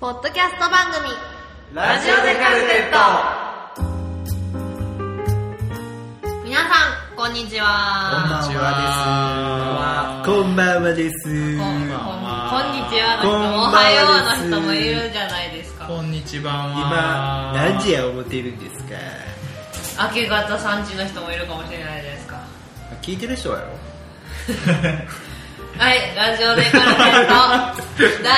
ポッドキャスト番組。ラジオでカルテット。皆さんこんにちは。こんばんこんばんは。です。こんこんこんにちはの人もおはようの人もいるじゃないですか。こんにちは今、何時や思っているんですか？明け方3時の人もいるかもしれないじゃないですか。聞いてる人はやろ はいラジオでカルテット。第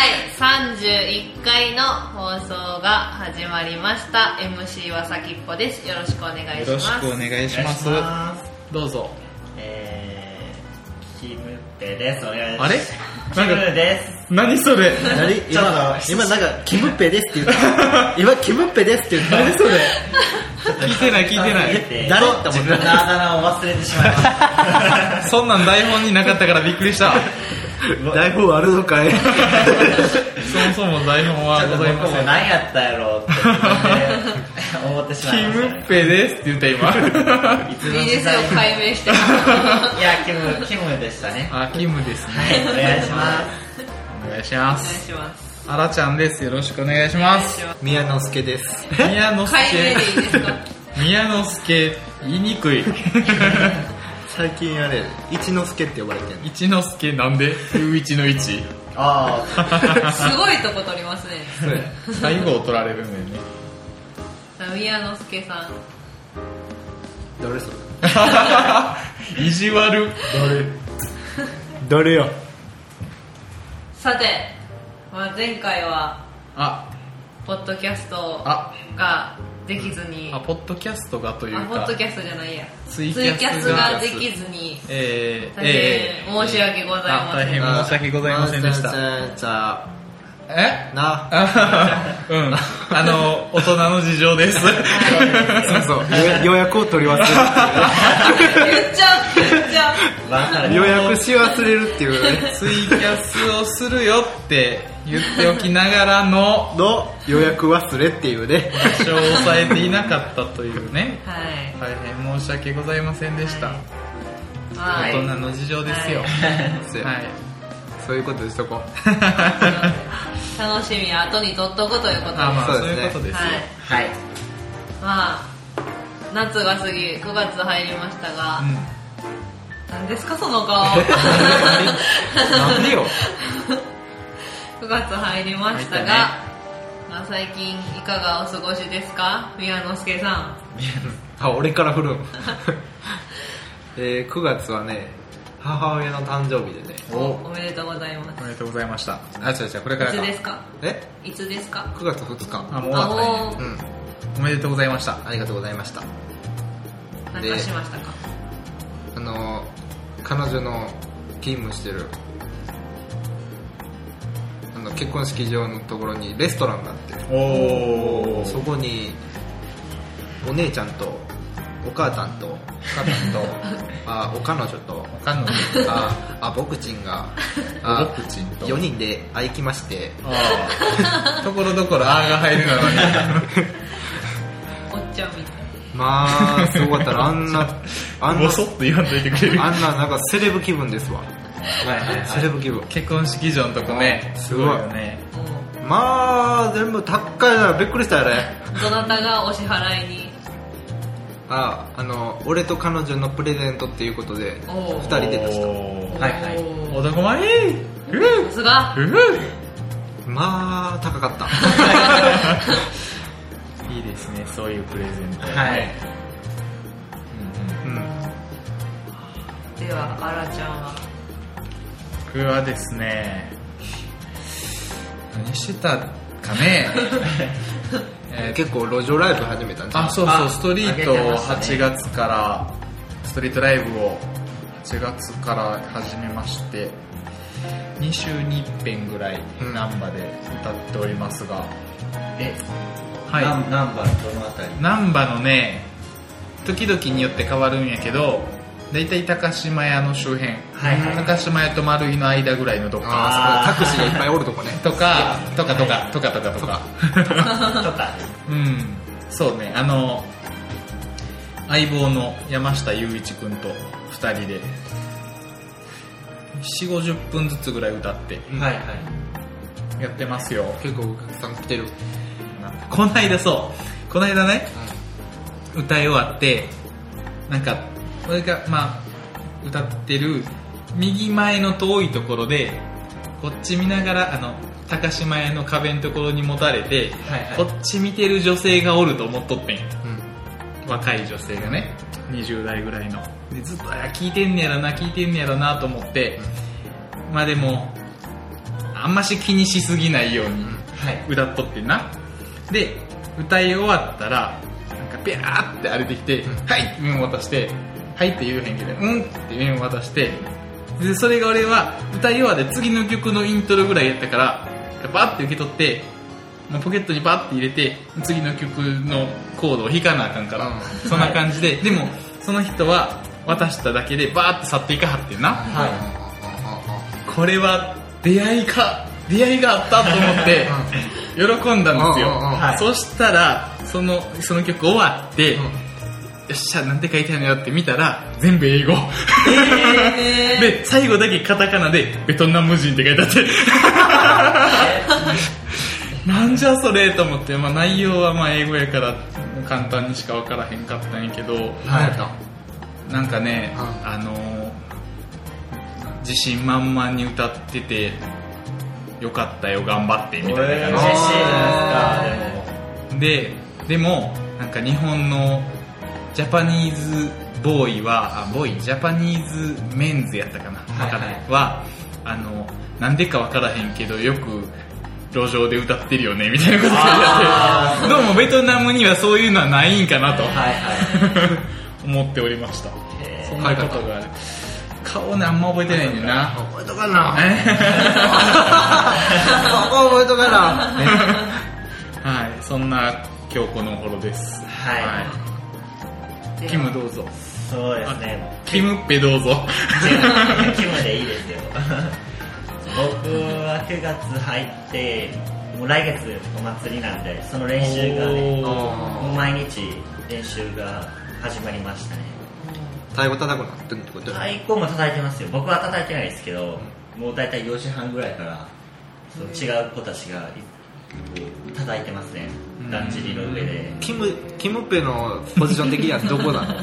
31回の放送が始まりました。MC はさきっぽです。よろしくお願いします。よろしくお願いします。お願いします。どうぞ。えー、キムペです。お願いします。あれ？キムです。何それ。何？今、と今なんか、キムッペですって言った。今、キムッペですって言った。何それ。聞いてない聞いてない。え誰？って思った。自分のあだ名を忘れてしまいました。そんなん台本になかったからびっくりした。台本あるのかい？そもそも台本はございません。何やったやろうって思ってしまキいました。ムッペですって言った今。いいいですよ解明していや、キム、キムでしたね。あキムですはい、おね願いします。お願いしお願いますします。あらちゃんです。よろしくお願いしお願ます。宮之助です。宮之解明でいい助ですか？宮之助言いにくい。最近あれ、一之助って呼ばれてる一之助なんで？風一の一あ すごいとこ取りますね。最後を取られるんだよね宮之助さん。誰それ？意地悪。誰？よ？さて、まあ、前回はあ。ポッドキャストあ。ができずに。あポッドキャストがというか。あポッドキャストじゃないや。ツイツイキャスができずに。えー、大え変申し訳ございあません、大変申し訳ございませんでした。じゃあ、じゃあ、え？な。あ うん。あの大人の事情です。そうそう、予約を取り忘れる。言っちゃう言っちゃう。予約し忘れるっていう。ね。ツイキャスをするよって言っておきながらのの予約忘れっていうね。場所を抑えていなかったというね。はい。大変申し訳ございませんでした、はい。大人の事情ですよ。そうはい、そういうことにしとこ 楽しみは後に取っとくということであまあそういうことです。よ、はい。はい。まあ夏が過ぎ9月入りましたが、うん。何ですかその顔。う。なんでよ。9月入りましたが、まあ、最近いかがお過ごしですか？宮之助さん。あ、俺から振るん。えー、9月はね、母親の誕生日でね。おおめでとうございまおめでとうございましたあ、違う違う、これからいつ。ですか？え？いつですか ?9 月2日。あもう終わったねうん。おめでとうございましたありがとうございました。何かしましたか？あの、彼女の勤務してる、あの、結婚式場のところにレストランがあって、おそこに、お姉ちゃんと、お母さんと、お母さんと、あ、お彼女と、彼女あ、あ、僕ちんが、あ僕ちんと。4人で会いきまして、ああ。ところどころあーが入るのにおっちゃんみたい。まあ、すごかったな、あんな、あんなボ、ソッと言わんといてくれる。あんななんかセレブ気分ですわ。はいはいはい。セレブ気分。結婚式場のとこね。すごいよね。もまあ、全部高いな、びっくりしたよね。うどなたがお支払いにあ、あの、俺と彼女のプレゼントっていうことで、お二人で確か。おーはいはい。男前。うさすが。まあ、高かった。いいですねそういうプレゼント。はい。うんうんうん。ではあらちゃんは？僕はですね何してたかね えー結構路上ライブ始めたんですあそうそうあストリートをましたね。8月からストリートライブを8月から始めまして2週に一遍ぐらいうん。難波で歌っておりますが、え、はい。ナンナンバーどのあたり？難波のね時々によって変わるんやけど大体高島屋の周辺、はいはい。高島屋と丸井の間ぐらいのどっか。タクシーがいっぱいおるとこね。とかとかとかとかとかとか。とか。うん。そうね。あの相棒の山下雄一君と2人で4 5 0分ずつぐらい歌ってはいはい。やってますよ。結構お客さん来てる。この間そう。この間ね歌い終わってなんか俺がまあ歌ってる右前の遠いところでこっち見ながらあの高島屋の壁のところに持たれて、はいはい。こっち見てる女性がおると思っとってん。うん。若い女性がね20代ぐらいの。でずっとあ聞いてんねやろな聞いてんねやろなと思って、まあでもあんまし気にしすぎないようにはい。歌っとってんな。で歌い終わったらなんかビャーって歩いてきて「はい!」って麺渡して「はい」って言えへんけど「うん」って麺渡してでそれが俺は歌い終わって次の曲のイントロぐらいやったからバッて受け取ってまあポケットにバッて入れて次の曲のコードを弾かなあかんから、うん。そんな感じで、でもその人は渡しただけでバーって去っていかはってんな、はこれは出会いか出会いがあったと思って喜んだんですよ、そしたらそのその曲終わって、うん。よっしゃなんて書いてあるのよって見たら全部英語、で最後だけカタカナでベトナム人って書いてあって。なんじゃそれと思って、まあ、内容はまあ英語やから簡単にしか分からへんかったんやけど、何やったなんかね、うん。あのー自信満々に歌っててよかったよ頑張ってみたいな感じ。ででもなんか日本のジャパニーズボーイはあボーイ？ジャパニーズメンズやったかな、はいはい。はあのなんでかわからへんけどよく路上で歌ってるよねみたいなこと言あって。どうもベトナムにはそういうのはないんかなと、はいはい 思っておりました。そんなことがある。顔ねあんま覚えてないんだよな覚えとかな。え？覚えとかな。はいそんな今日この頃です。はい。いキムどうぞ。そうですね。キムっぺどうぞ。違う気分でいいですよ。僕は9月入ってもう来月お祭りなんでその練習がね毎日練習が始まりましたね。太鼓叩くなってんってこと太鼓も叩いてますよ。僕は叩いてないですけどもう大体4時半ぐらいからそう違う子たちが叩いてますねだんじりの上で。キムキムペのポジション的にはどこなの？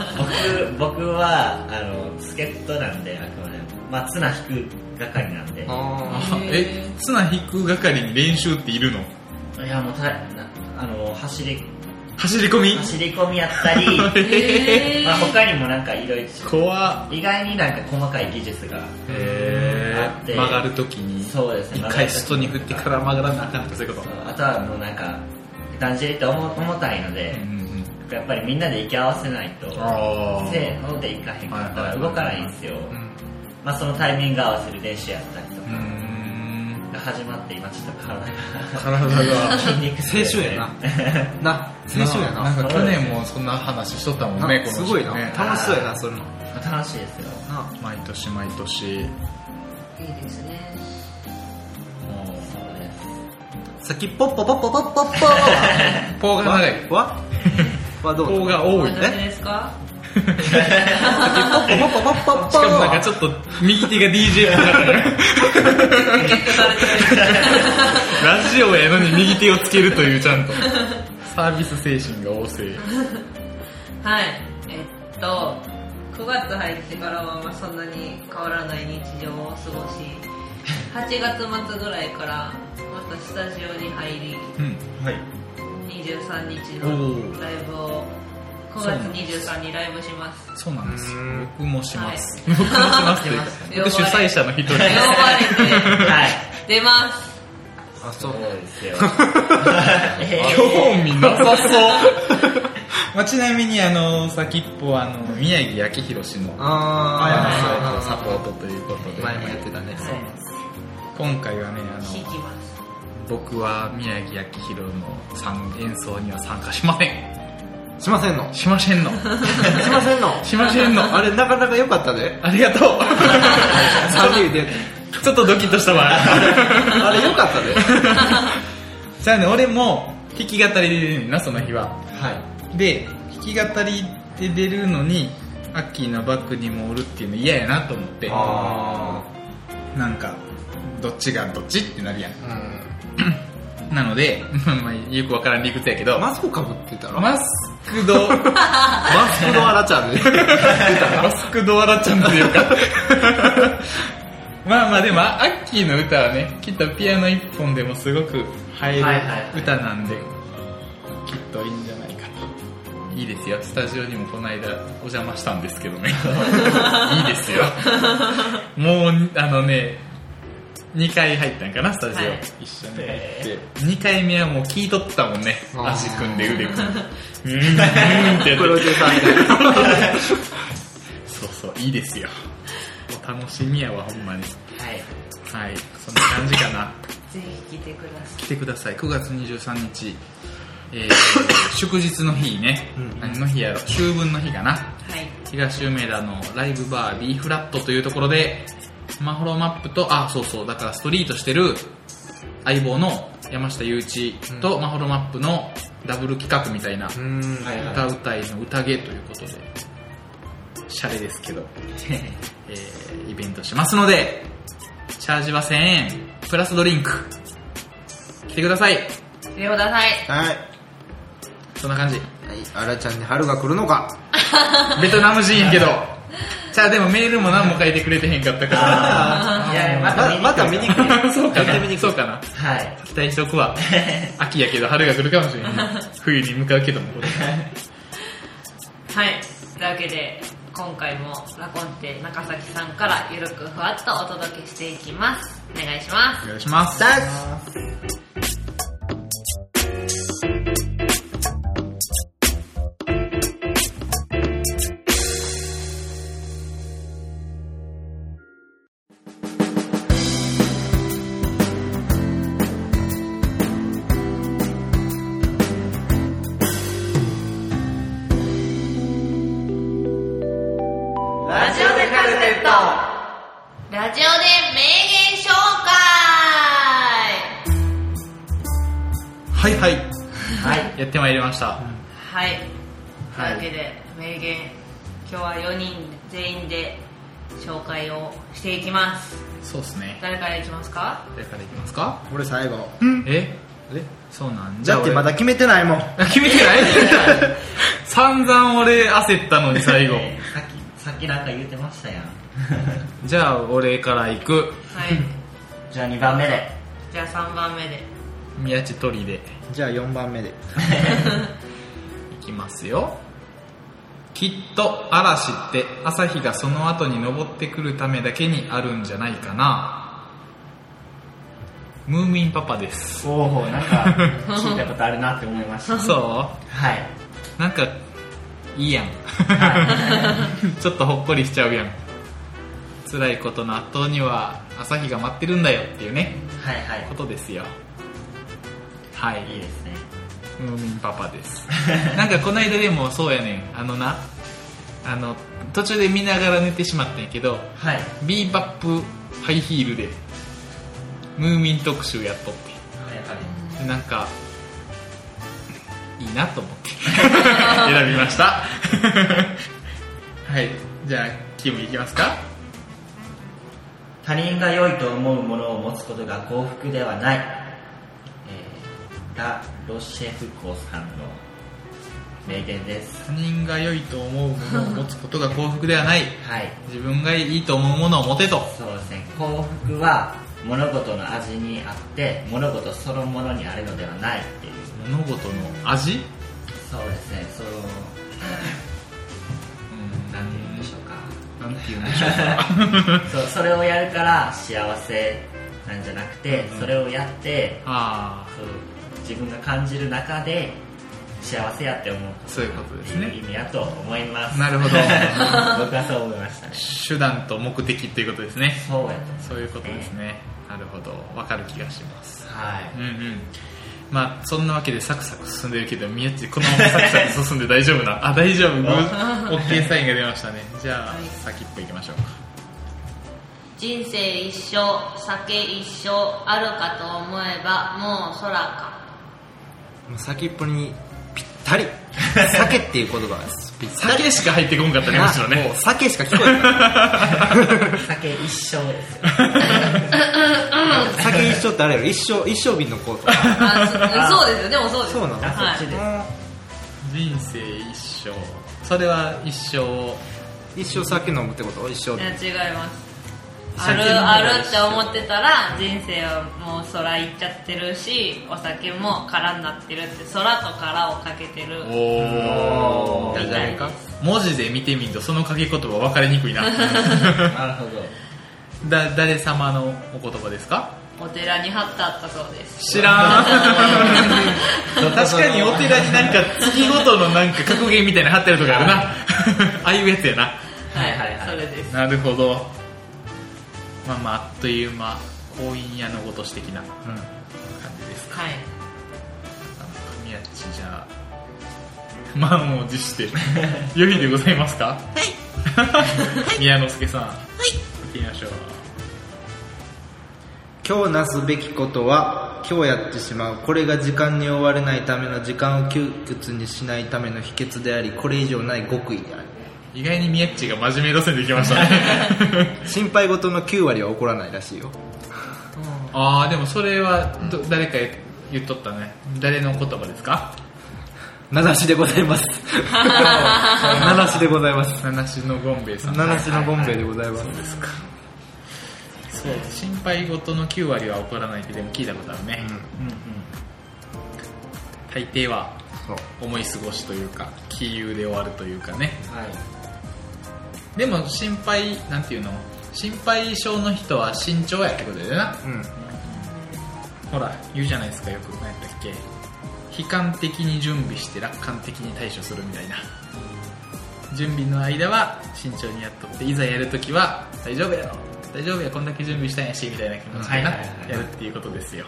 僕僕はあの助っ人なんであくまでまあ綱引く係なんで。ああえ綱引く係に練習っているの？いやもうたなあの走り走り込み？走り込みやったり、えー。まあ、他にもなんかいろいろ。意外になんか細かい技術がへあって。曲がるときに。そうですね。一回ストに振ってから曲がらなあかんとかそういうこと。あとはもうなんかだんじりって重重たいのでう、んうんやっぱりみんなで息合わせないとせーのでいかへんかったら動かないんですよ、うん。まあ、そのタイミング合わせる練習やったりとかが始まって今ちょっと体が体が。筋肉痛で。すね青な。な青春やな。なんか去年もそんな話しとったもんねすごいな。ね楽しそうやなそういうの。楽しいですよ。な毎年毎年。いいですね先っぽっぽぽっぽぽっぽっぽ。う ポーが長い。わわどう？ポーが多い何ですか？ポッポポッポッポしかもなんかちょっと右手が DJ っぽかったラジオやのに右手をつけるというちゃんと。サービス精神が旺盛。はい。えっと9月入ってからはまあそんなに変わらない日常を過ごし8月末ぐらいからまたスタジオに入りうんはい。23日おのー。ライブを9月23にライブします。そうなんです。僕もします、僕もしますとい僕主催者の一人呼ばれて。はい。出ます。あそそううですよ。えー。興味なさそう。まあ、ちなみにあの先っぽはあの宮城明宏氏のあサポートということで。前もやってたね今回はねあ弾のきます。僕は宮城明宏の参演奏には参加しません。しませんの？しませんの。しませんの？しませんの。あれなかなか良かったでありがとう。3人で。ちょっとドキッとしたわ。あれ良かったでじゃあね俺も弾き語りで出るなその日は。はい。で弾き語りで出るのにアッキーのバックにもおるっていうの嫌やなと思って。あなんかどっちがどっちってなるやん。ーうん。なので、まあ、よくわからん理屈やけど、マスクかぶってたらマスクド、マスクのアラちゃんで。マスクドアラちゃんっていうか。まあまあでもアッキーの歌はねきっとピアノ一本でもすごく入る歌なんで、きっといいんじゃないかと。いいですよ。スタジオにもこの間お邪魔したんですけどね。いいですよ。もうあのね2回入ったんかなスタジオ、はい。一緒に入って。2回目はもう聞いとったもんね足組んで腕組んで。うーんうーんってやって。プロデューサーみたいな。そうそう、いいですよ。お楽しみやわ、ほんまに。はい。はい、そんな感じかな。ぜひ来てくださ来てください。9月23日、えー、祝日の日ね。うん。何の日やろ？秋分の日かな。いはい。東梅田のライブバー B フラットというところで、マホロマップと、あ、そうそう、だからストリートしてる相棒の山下雄一とマホロマップのダブル企画みたいな、歌うたいの宴ということで、シャレですけど、えーイベントしますので、チャージは1000円、プラスドリンク、来てください。来てください。はい。そんな感じ。はい。アラちゃんに春が来るのか。ベトナム人やけど。じゃあでもメールも何も書いてくれてへんかったから。いやいやまたまた見に来るそうかなそうかなはい期待しとくわ。秋やけど春が来るかもしれない。冬に向かうけども。はいというわけで今回もラコンテ中崎さんからゆるくふわっとお届けしていきますお願いしますお願いします。していきます。そうっすね。誰からいきますか？誰からいきますか？俺最後。え？え？そうなんじゃだってまだ決めてないもん。あ決めてない？散々俺焦ったのに最後。え ーさっきさっきなんか言ってましたやん。じゃあ俺から行く。はい。じゃあ2番目で。じゃあ3番目で。宮地鳥で。じゃあ4番目で。いきますよ。きっと嵐って朝日がその後に昇ってくるためだけにあるんじゃないかな。ムーミンパパです。おおなんか聞いたことあるなって思いました そはい、うなんか、いいやん。は ちょっとほっこりしちゃうやん。辛いことの後には朝日が待ってるんだよっていうね、い、はいはことですよ。はい。いいいですねムーミンパパです。なんかこの間でもそうやねん。あのな、あの、途中で見ながら寝てしまったんやけど、はいビーバップハイヒールで、ムーミン特集やっとって。はなんか、いいなと思って 選びました。はい。じゃあ、キムいきますか他人が良いと思うものを持つことが幸福ではない、えーラ・ロシェフコさんの名言です。他人が良いと思うものを持つことが幸福ではない。はい。自分がいいと思うものを持てと。そうですね。幸福は物事の味にあって物事そのものにあるのではないっていう。物事の味？そうですね。そううん、なんて言うんでしょうか。なんて言うんでしょうか。そうそれをやるから幸せなんじゃなくて、うん。それをやってう自分が感じる中で幸せやって思うそういうことですね意味やと思いまあ、すなるほど。僕はそう思いましたね手段と目的っていうことですね。そうやとそういうことですね。なるほど。わかる気がします。はいうんうん。まあ、そんなわけでサクサク進んでるけど、宮地、このままサクサク進んで大丈夫な。あ、大丈夫？OK サインが出ましたね。じゃあ、はい先っぽ行きましょうか。人生一生酒一生あるかと思えばもう空かもう先っぽにぴったり酒っていう言葉が酒しか入ってこんかったねむしろもねう酒しか聞こえない。酒一生です。よ 酒一生ってあれやろ一生一生瓶のコートあそそうですよでもそうです。そうなの。はい。あそっちです。人生一生。それは一生。一生酒飲むってこと？一生いや違いますあるあるって思ってたら人生はもう空行っちゃってるしお酒も空になってるって空と空をかけてる。おみたいじゃないか。です文字で見てみるとその書き言葉分かりにくいな。なるほど。だ誰様のお言葉ですか？お寺に貼ってあったそうです。知らん。確かにお寺になんか月ごとのなんか格言みたいなの貼ってるとかあるな。ああいうやつやな。はいはいはい。それです。なるほどまあまああっという間婚姻屋のごとし的な感じですか。はい。神谷地じゃあ満を持して 良いでございますか？はい。宮之助さんはい。行ってみましょう。今日なすべきことは今日やってしまうこれが時間に追われないための時間を窮屈にしないための秘訣でありこれ以上ない極意である意外に宮っちが真面目路線できましたね。心配事の9割は起こらないらしいよ。ああでもそれはど誰か言っとったね。誰の言葉ですか？七しでございます。七しでございます。七しのゴンベイさん。七しのゴンベイでございます。そうですかそう心配事の9割は起こらないってでも聞いたことあるね、うん。うんうん大抵は思い過ごしというか気憂で終わるというかねはいでも心配なんていうの？心配性の人は慎重やってことだよな。うん。ほら言うじゃないですかよく何やったっけ？悲観的に準備して楽観的に対処するみたいな。準備の間は慎重にやっとっていざやるときは大丈夫やろ。大丈夫やこんだけ準備したんやしみたいな気持ちでなやるっていうことですよ。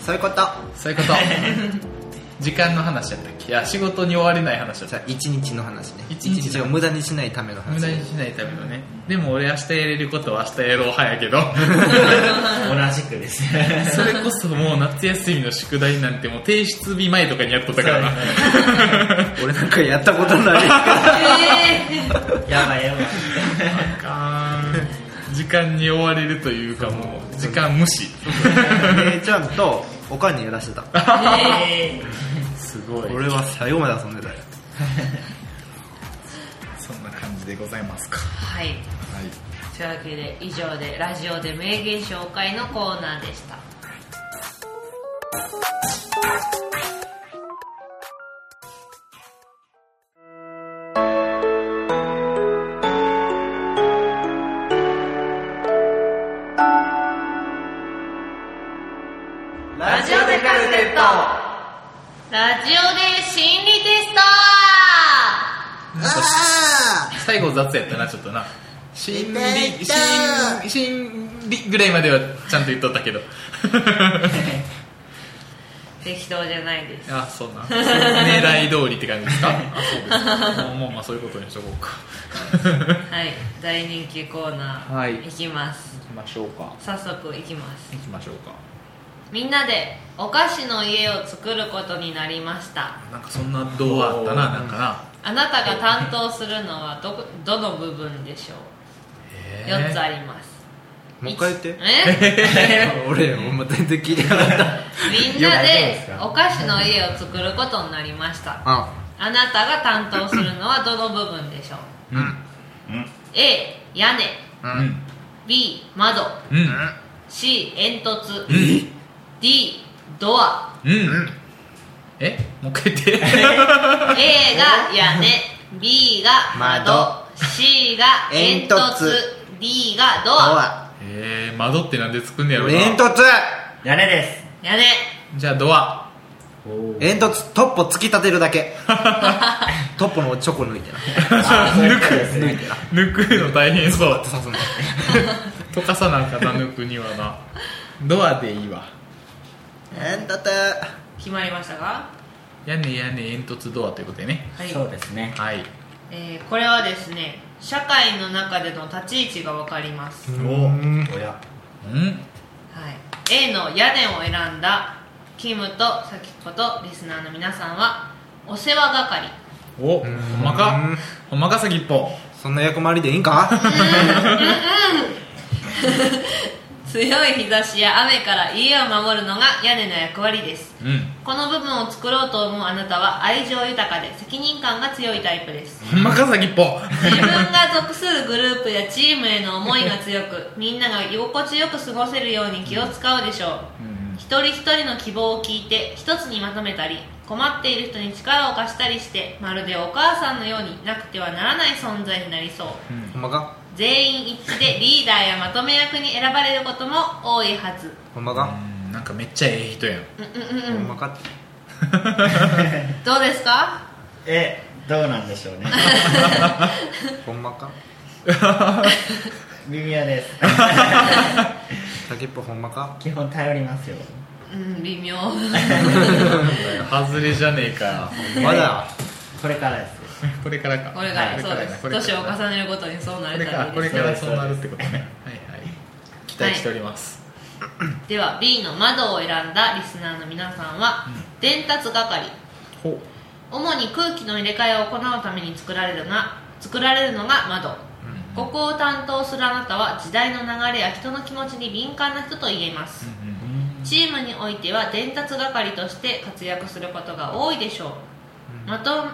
そういうこと。そういうこと 時間の話やったっけ？いや仕事に追われない話だった。一日の話ね。一日を無駄にしないための話。無駄にしないためのね。でも俺明日やれることは明日やろう派やけど。同じくです。ね それこそもう夏休みの宿題なんてもう提出日前とかにやっとったからな。俺なんかやったことない。えやばいやばい。あかん。時間に追われるというかもう時間無視。姉ちゃんとおかんにやらしてた。ー、えすごい。俺は最後まで遊んでたよ。そんな感じでございますか。ー、はい。はい。というわけで以上でラジオで名言紹介のコーナーでした雑やったなちょっとな。心理心心理ぐらいまではちゃんと言っとったけど。適当じゃないです。あそうな。ん狙い通りって感じですか？あそうですか。まあまあまあそういうことにしとこうか。はい大人気コーナー、はい。いきます。行きましょうか。早速いきます。行きましょうか。みんなでお菓子の家を作ることになりました。なんかそんな童話あったななんかなあなたが担当するのはどこどの部分でしょう？4つあります。もう一回言って。え 俺ほんま全然聞いてなかった。みんなよでお菓子の家を作ることになりました。あ。あなたが担当するのはどの部分でしょう？うん。うん。A 屋根。ううんん。B 窓。うん。C 煙突。え？D ドア。うんえ？もう一回言って。A が屋根 B が窓。窓。C が煙突。D がドドア。アえー、窓ってなんで作んねやろな。煙突。屋根です。屋根じゃあドア。煙突トッポ突き立てるだけ。トッポのチョコ抜いてな。抜ですね。いてな。抜くの大変そう。刺すの。溶かさなんかな抜くにはな。ドアでいいわ。煙突決まりましたか？屋根屋根煙突ドアということでね。はい。そうですね。はい。えーこれはですね社会の中での立ち位置が分かります、おうん。お。や。うん。はい、A の屋根を選んだキムとサキコとリスナーの皆さんはお世話係。おほんまか？ほんまか先っぽ。そんな役回りでいいんか？強い日差しや雨から家を守るのが屋根の役割です。うん。この部分を作ろうと思うあなたは愛情豊かで責任感が強いタイプです。ほんまか先っぽ。自分が属するグループやチームへの思いが強く みんなが居心地よく過ごせるように気を使うでしょう。一人一人の希望を聞いて一つにまとめたり困っている人に力を貸したりしてまるでお母さんのようになくてはならない存在になりそう。ほんまか？全員一致でリーダーやまとめ役に選ばれることも多いはず。ほんまか？うんなんかめっちゃええ人やん。うんうんうんうん。ほんまか？どうですか？えどうなんでしょうね。ほんまか？微妙です。先っぽほんまか？基本頼りますよ。うん微妙。外れじゃねえかまだ。これからです これからか。これからはい。そうです。年を重ねるごとにそうなれこれかたらいいこれからそうなるってことね。はいはい。期待しております。では B の窓を選んだリスナーの皆さんは、伝達係。ほ主に空気の入れ替えを行うために作られるが作られるのが窓、ここを担当するあなたは時代の流れや人の気持ちに敏感な人と言えます、チームにおいては伝達係として活躍することが多いでしょう、まとん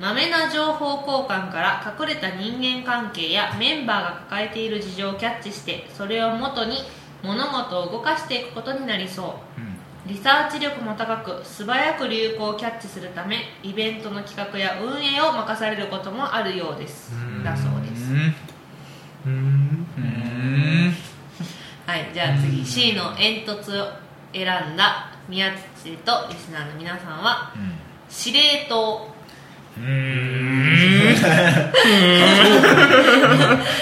まめな情報交換から隠れた人間関係やメンバーが抱えている事情をキャッチしてそれをもとに物事を動かしていくことになりそう、リサーチ力も高く素早く流行をキャッチするためイベントの企画や運営を任されることもあるようです。だそうです。うん。うん。うん。はい。じゃあ次 C の煙突を選んだ宮地とリスナーの皆さんは司令塔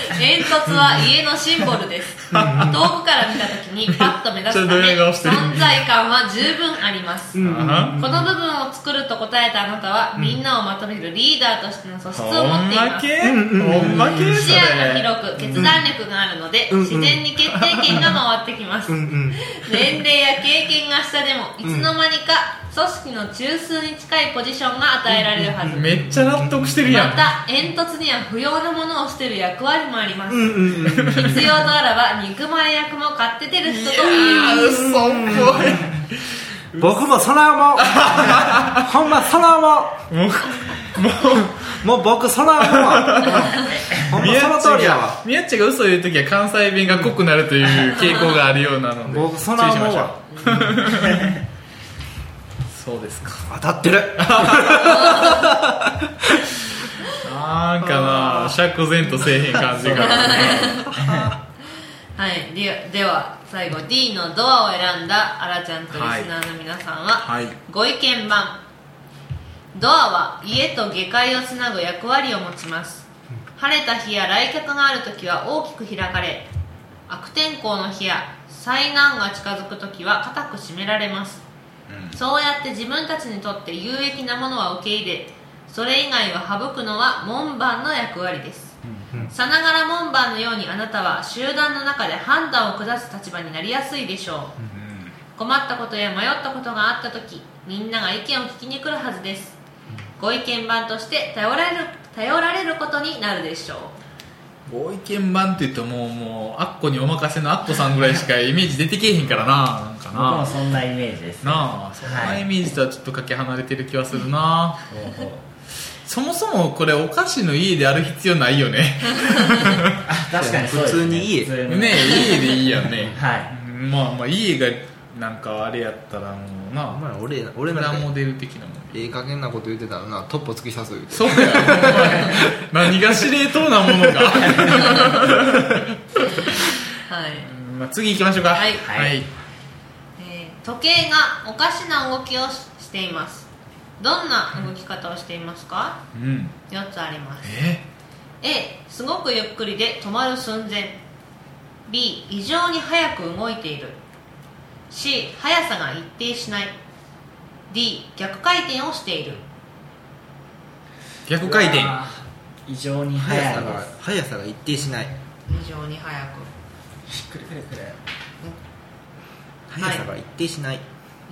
煙突は家のシンボルです。遠くから見た時にパッと目立つため存在感は十分あります、あこの部分を作ると答えたあなたは、みんなをまとめるリーダーとしての素質を持っています。視野がれ広く決断力があるので、自然に決定権が回ってきます、年齢や経験が下でもいつの間にか組織の中枢に近いポジションが与えられるはず、めっちゃ納得してるやん。また煙突には不要なものを捨てる役割もあります、うんうんうん必要とあらば肉まん役も買って出る人と言えます。嘘っぽい僕もそらもうほんまそらももうもう。うもう僕そらもうほんまその通りやわ。が宮っちが嘘を言う時は関西弁が濃くなるという傾向があるようなので僕そらもう。わそうですか。当たってる なんかな釈然とせえへん感じが。はいででは最後 D のドアを選んだあらちゃんとリスナーの皆さんは、はい。ご意見番。ドアは家と下界をつなぐ役割を持ちます。晴れた日や来客がある時は大きく開かれ悪天候の日や災難が近づく時は固く閉められます、そうやって自分たちにとって有益なものは受け入れそれ以外は省くのは門番の役割です、さながら門番のようにあなたは集団の中で判断を下す立場になりやすいでしょう、困ったことや迷ったことがあった時みんなが意見を聞きに来るはずです。ご意見番として頼られる頼られることになるでしょう。ご意見番って言うともうもうアッコにお任せのアッコさんぐらいしかイメージ出てけえへんからななんか僕もなそんなイメージですなあそんなはい。イメージとはちょっとかけ離れてる気はするな。ほうほうそもそもこれお菓子の家である必要ないよね。あ確かに普通に家ね。家でいいやんね。はい。まあまあ家がなんかあれやったらもうなお前俺俺プなんかラモデル的なもんええ加減なこと言ってたらなトップ突き刺すそうやお前。何が司令塔なものか。はい、うんまあ、次行きましょうか。はい。はい、えー時計がおかしな動きをししていますどんな動き方をしていますか？うん。4つあります。え？A すごくゆっくりで止まる寸前。B 異常に速く動いている。C 速さが一定しない。D 逆回転をしている。逆回転。異常に速い速さが速さが一定しない。異常に速く。くるくるくる速さが一定しない、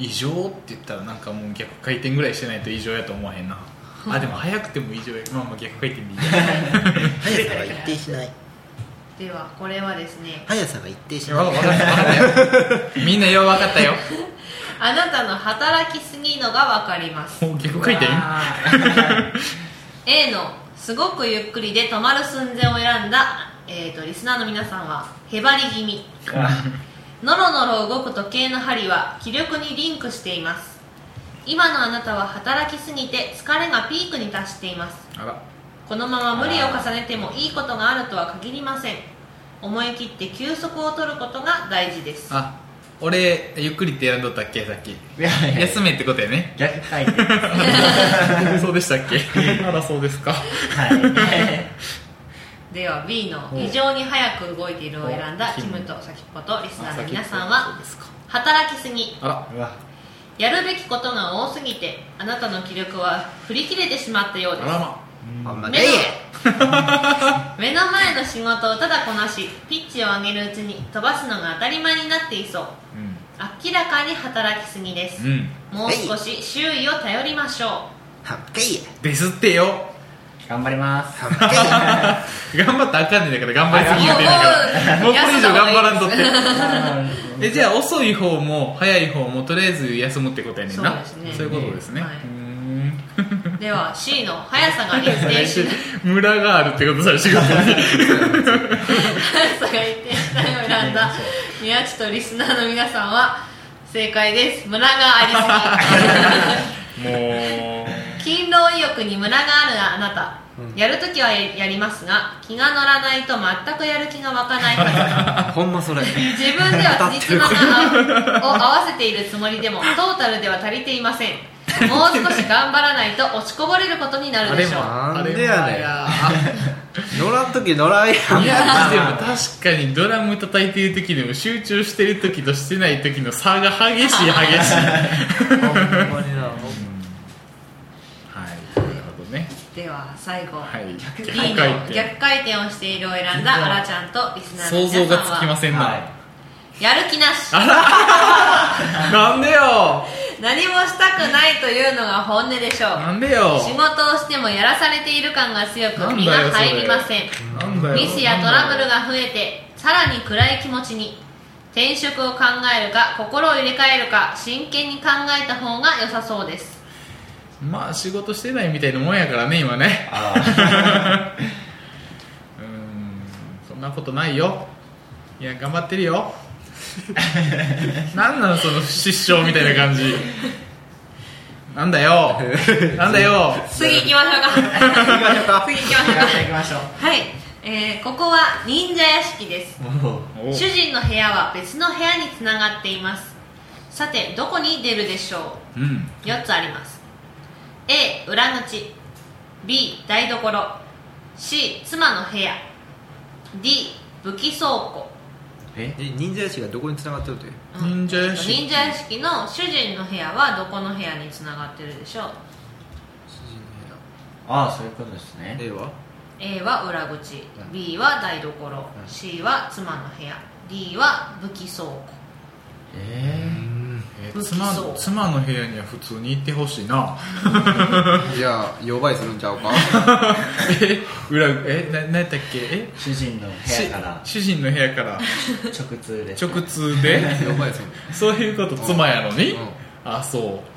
異常って言ったらなんかもう逆回転ぐらいしてないと異常やと思わへんな。あでも早くても以上やまあまあ逆回転でいいや。速さが一定しない。ではこれはですね。速さが一定しいや分ないかった分かったよみんなよう分かったよ。あなたの働きすぎのがわかります。逆回転？A のすごくゆっくりで止まる寸前を選んだ、えー、とリスナーの皆さんはへばり気味 のろのろ動く時計の針は気力にリンクしています。今のあなたは働きすぎて疲れがピークに達しています。あら。このまま無理を重ねてもいいことがあるとは限りません。思い切って休息を取ることが大事です。あ俺ゆっくりって選んどったっけさっき。いやいや休めってことやね。逆回転 そうでしたっけ。あらそうですか。はいでは B の異常に早く動いているを選んだキムと先っぽとリスナーの皆さんは働きすぎ。やるべきことが多すぎてあなたの気力は振り切れてしまったようです。あらま。あん。ま目ねの 目の前の仕事をただこなしピッチを上げるうちに飛ばすのが当たり前になっていそう。明らかに働きすぎです、もう少し周囲を頼りましょはっけいですってよ頑張ります。頑張ったらあかんねんだから頑張りすぎ言うてんねんから。もうこれ以上頑張らんとって。えじゃあ遅い方も早い方もとりあえず休むってことやねんな。そうね。いうことですね、はい。では C の速さが一定し ムラがあるってことさ仕事に。速さが一定しないを選んだ。宮地とリスナーの皆さんは正解です。ムラがありすぎ。もう。勤労意欲にムラがあるあなた、やるときはやりますが気が乗らないと全くやる気が湧かない。方 ほんまそれ。自分では辻褄がを合わせているつもりでもトータルでは足りていません。もう少し頑張らないと落ちこぼれることになるでしょう。なんでやねん。ん乗らん時乗らんやん。いや でも確かにドラム叩いてる時でも集中してる時としてない時の差が激しい激しい。はいほんまにな。なるほどねでは最後、はい。逆の回転。逆回転をしているを選んだあらちゃんとリスナーの想像がつきませんな、はやる気なし。なんでよ。何もしたくないというのが本音でしょう。なんでよ。仕事をしてもやらされている感が強く身が入りません。ミスやトラブルが増えてさらに暗い気持ちに転職を考えるか心を入れ替えるか真剣に考えた方が良さそうですまあ仕事してないみたいなもんやからね今ね。あ うーんそんなことないよ。いや頑張ってるよ。なんなんその失笑みたいな感じ。なんだよ。なんだよ。次行きましょうか。次行きましょうか。行きましょうはい、えーここは忍者屋敷です。主人の部屋は別の部屋につながっています。さてどこに出るでしょう？うん。4つあります A 裏口。B 台所。C 妻の部屋。D 武器倉庫。え？え忍者屋敷がどこに繋がってるといううん。忍者屋敷。忍者屋敷の主人の部屋はどこの部屋につながってるでしょう？ああそういうことですね。A は？A は裏口。B は台所。C は妻の部屋。D は武器倉庫。ええ武器妻妻の部屋には普通に行ってほしいな。じゃあ弱売するんちゃうか？え裏えな何やったっけ？え？ー、主人の部屋から。し主人の部屋から。直通です、直通で？弱売する。そういうこと妻やのに？うん。あそう。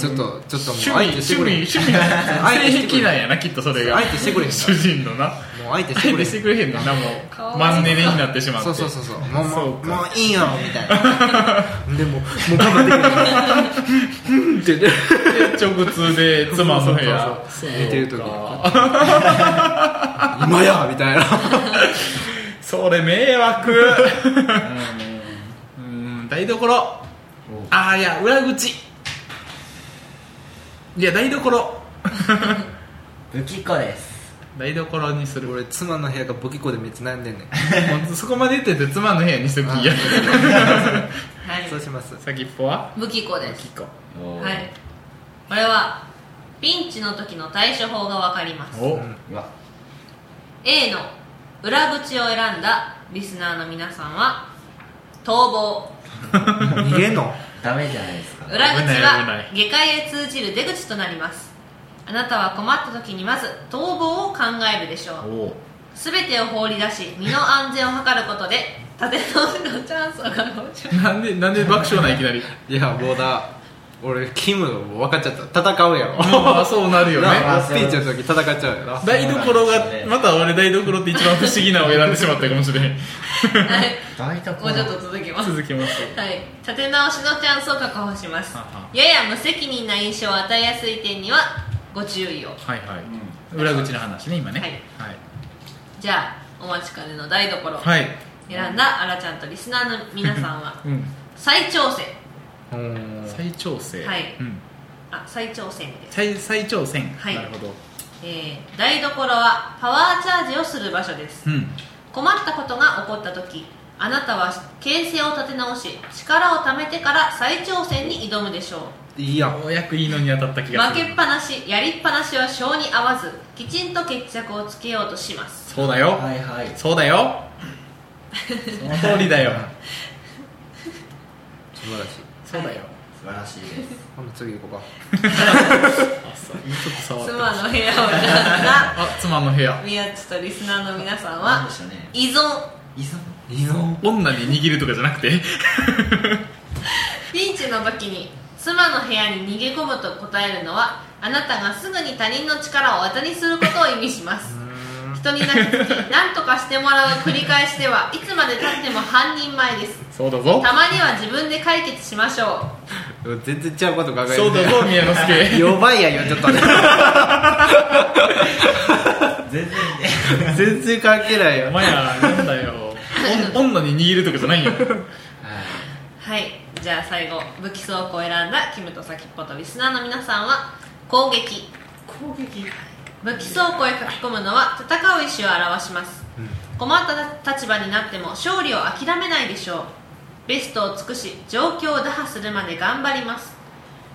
ちょっとちょっともう趣味相手して趣味くれ。趣味性癖 なんやなきっとそれが。相手してくれ主人のなもう相手してくれへん。相手してくれへんのなもかわいそううマンネリになってしまって。そうそうそうそう。もうもそうもういいよみたいな。でももう我慢できない。うんってねで直通で妻の部屋。そうそうそう。寝てる時。にか。今やみたいな。それ迷惑。うん台所。ああいや裏口。いや台所。武器庫です台所にする。俺妻の部屋がボキコでめっちゃ悩んでんねん。そこまで言ってて妻の部屋にしときやはい。そうします。先っぽは？武器庫です。キコ。おー。はいこれはピンチの時の対処法が分かります。お、うわ A の裏口を選んだリスナーの皆さんは逃亡。逃げんの？ダメじゃないですか裏口はい。下界へ通じる出口となりますあなたは困った時にまず逃亡を考えるでしょう。お全てを放り出し身の安全を図ることで立て直しのチャンスを確保します。なんでなんで爆笑ないきなり？いやもうだ。俺キムの分かっちゃった。戦うやろ。まあそうなるよね。なスピーチの時戦っちゃうやろ。台所がまた俺台所って一番不思議なのを選んでしまったかもしれへん。はい。台所。もうちょっと続きます。続きますはい、立て直しのチャンスを確保します。はは。やや無責任な印象を与えやすい点にはご注意を。はいはい、裏口の話ね今ね。はい。じゃあお待ちかねの台所、はい、はい選んだあらちゃんとリスナーの皆さんは うん、再挑戦うん。再調整。はい。うん、あ再挑戦です、再再挑戦、はい。なるほど。えー台所はパワーチャージをする場所です。うん。困ったことが起こった時あなたは形勢を立て直し力を貯めてから再挑戦に挑むでしょういいや。んようやくいいのに当たった気がする。負けっぱなしやりっぱなしは性に合わずきちんと決着をつけようとします。そうだよ、はいはい。そうだよ。その通りだよ。素晴らしい。そうだよ、素晴らしいです。ほんと次行こうか。あそう。ちょっと触った妻の部屋を選んだあ妻の部屋。宮地とリスナーの皆さんはね？依存。依存？いいの女に握るとかじゃなくて？ピンチの時に妻の部屋に逃げ込むと答えるのはあなたがすぐに他人の力を後にすることを意味します。人に泣きつき 何とかしてもらう繰り返しではいつまでたっても半人前です。そうだぞ。たまには自分で解決しましょ全然ちゃうこと考えてそうだぞ宮之助。弱いやんよちょっとね。全然ね。全然関係ないよ。お前らなんだよ。女に握るとかじゃないよ。はいじゃあ最後武器倉庫を選んだキムと先っぽとリスナーの皆さんは攻撃。攻撃。武器倉庫へ書き込むのは戦う意思を表します、困った立場になっても勝利を諦めないでしょう。ベストを尽くし状況を打破するまで頑張ります。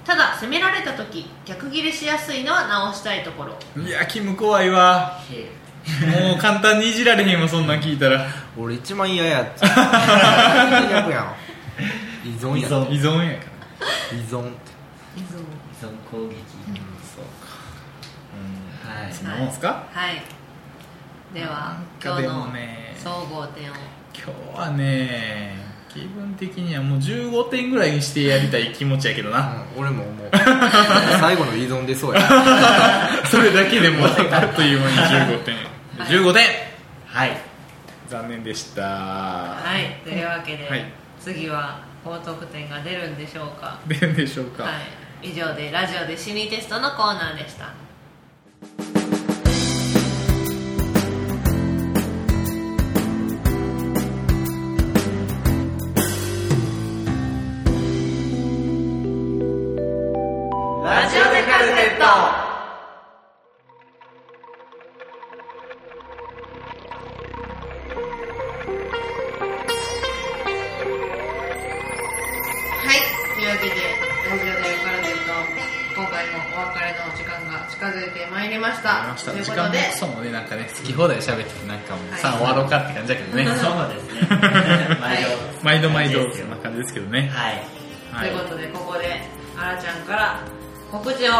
ただ攻められた時逆ギレしやすいのは直したいところ。いやキム怖いわ。もう簡単にいじられへんわそんなん聞いたら。俺一番嫌やっちゃ最悪やん依存や。依存。依存やか依存。依存。攻撃、そうか。はい。そんなもんすか？はい。では今日のもね総合点を。今日はね気分的にはもう15点ぐらいにしてやりたい気持ちやけどな。うん俺ももう。最後の依存出そうや。それだけでもあっという間に15点。15点。はい。残念でした。はい。というわけで、はい。次は高得点が出るんでしょうか？出るんでしょうか、はい。以上でラジオで心理テストのコーナーでしたした。時間もことで。クソもねなんかね好き放題喋っててなんかもう、はい。さあ終わろうかって感じだけどね。そうですね。毎度毎度。毎度そんな感じですけどね。はい。はい。ということでここであらちゃんから告知を。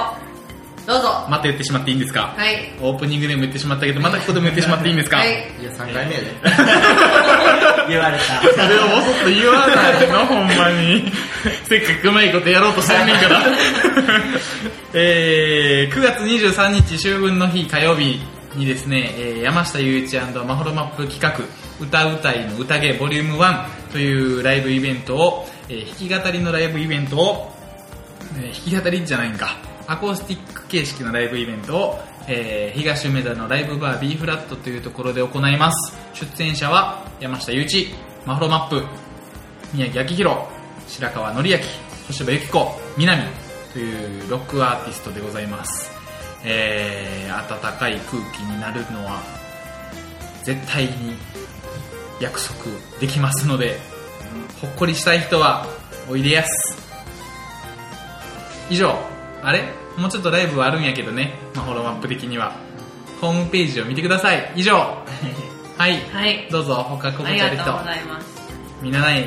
どうぞ。また言ってしまっていいんですか？はい。オープニングでも言ってしまったけどまたここでも言ってしまっていいんですか、はい。いや3回目やで 言われた。それをもうちょっと言わないの？ほんまに。せっかくうまいことやろうとしてんねんから。えー、9月23日秋分の日火曜日にですね、えー山下雄一マホロマップ企画歌うたいの宴ボリューム1というライブイベントを、えー弾き語りのライブイベントを、えー弾き語りじゃないんか。アコースティック形式のライブイベントを、えー東梅田のライブバー B フラットというところで行います。出演者は山下雄一マホロマップ宮城明宏白川紀明小柴由紀子南というロックアーティストでございます。えー、温かい空気になるのは絶対に約束できますのでほっこりしたい人はおいでやす。以上あれ？もうちょっとライブはあるんやけどね。マホロマップ的には。ホームページを見てください。以上。はい。はい。どうぞ他こぼちゃる人。がとうございます。みんなない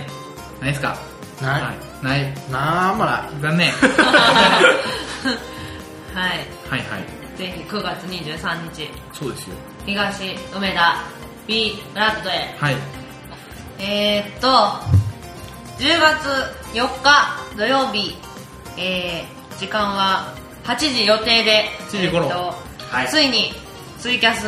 ないですか？ない。はい。ない。なんもない。残念。はい。はいはい。ぜひ9月23日。そうですよ。東梅田 B ブラッドへ。はい。えー、っと10月4日土曜日。えー、時間は8時予定で8時頃。えーはい。ついにツイキャス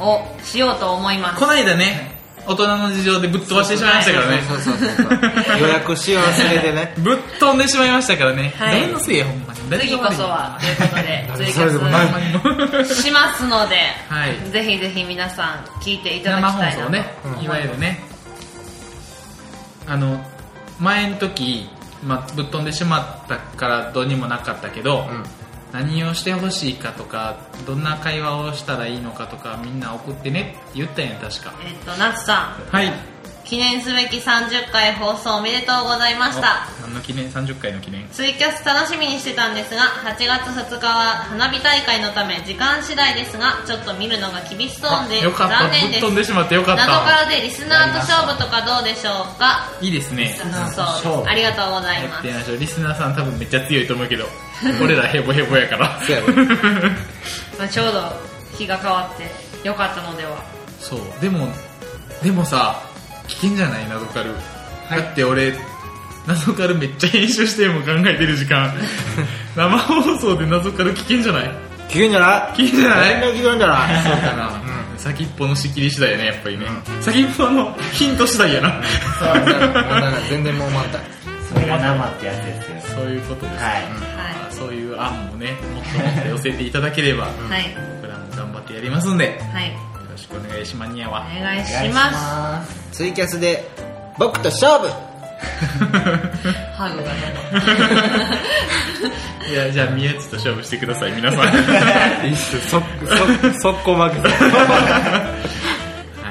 をしようと思います。こないだね大人の事情でぶっ飛ばしてしまいましたからね。そうそうそうそう。予約し忘れてね。ぶっ飛んでしまいましたからね、はい。誰のせいやほんまに。誰次こそはということでツイキャスしますので、はい。ぜひぜひ皆さん聞いていただ生きたいなと放送ね、いわゆるね。あの前の時、まあ、ぶっ飛んでしまったからどうにもなかったけど、うん何をしてほしいかとかどんな会話をしたらいいのかとかみんな送ってねって言ったんや確か。えっと夏さん。はい。記念すべき30回放送おめでとうございました。お何の記念？30回の記念。ツイキャス楽しみにしてたんですが8月2日は花火大会のため時間次第ですがちょっと見るのが厳しそうでよかった。残念です。ぶっ飛んでしまってよかっ謎かたらでリスナーと勝負とかどうでしょうか？いいですね。そう勝負。ありがとうございやます。ってみましょう。リスナーさん多分めっちゃ強いと思うけど 俺らヘボヘボやから。そうやね。まあちょうど日が変わってよかったのでは。そう。でもでもさ危険じゃない？謎カル、だって俺謎カルめっちゃ編集しても考えてる時間。生放送で謎カル危険じゃない？聞くんじゃない？危険じゃない？みんな聞くんじゃない？そうかな、先っぽの仕切り次第やねやっぱりね、先っぽのヒント次第やな。そうそう。全然もうまた。それが生ってやつですよ。そういうことです、はい。はまあそういう案もねもっともっと寄せていただければ、いはい。僕らも頑張ってやりますんでよはい。ろしくお願いします。にゃわお願いしお願いします。ツイキャスで僕と勝負。ハグが いやじゃあ宮地と勝負してください皆さん。速攻負けた。は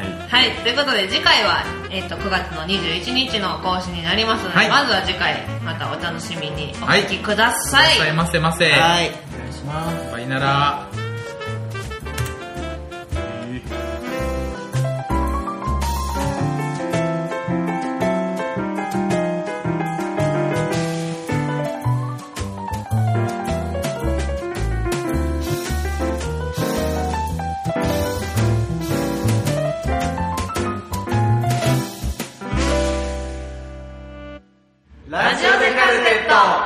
い。はい、ということで次回は、えっと9月の21日の更新になりますので、はい。まずは次回またお楽しみにお聞きください、い。らっしゃいませませ。はい。お願いします。バイなら知道。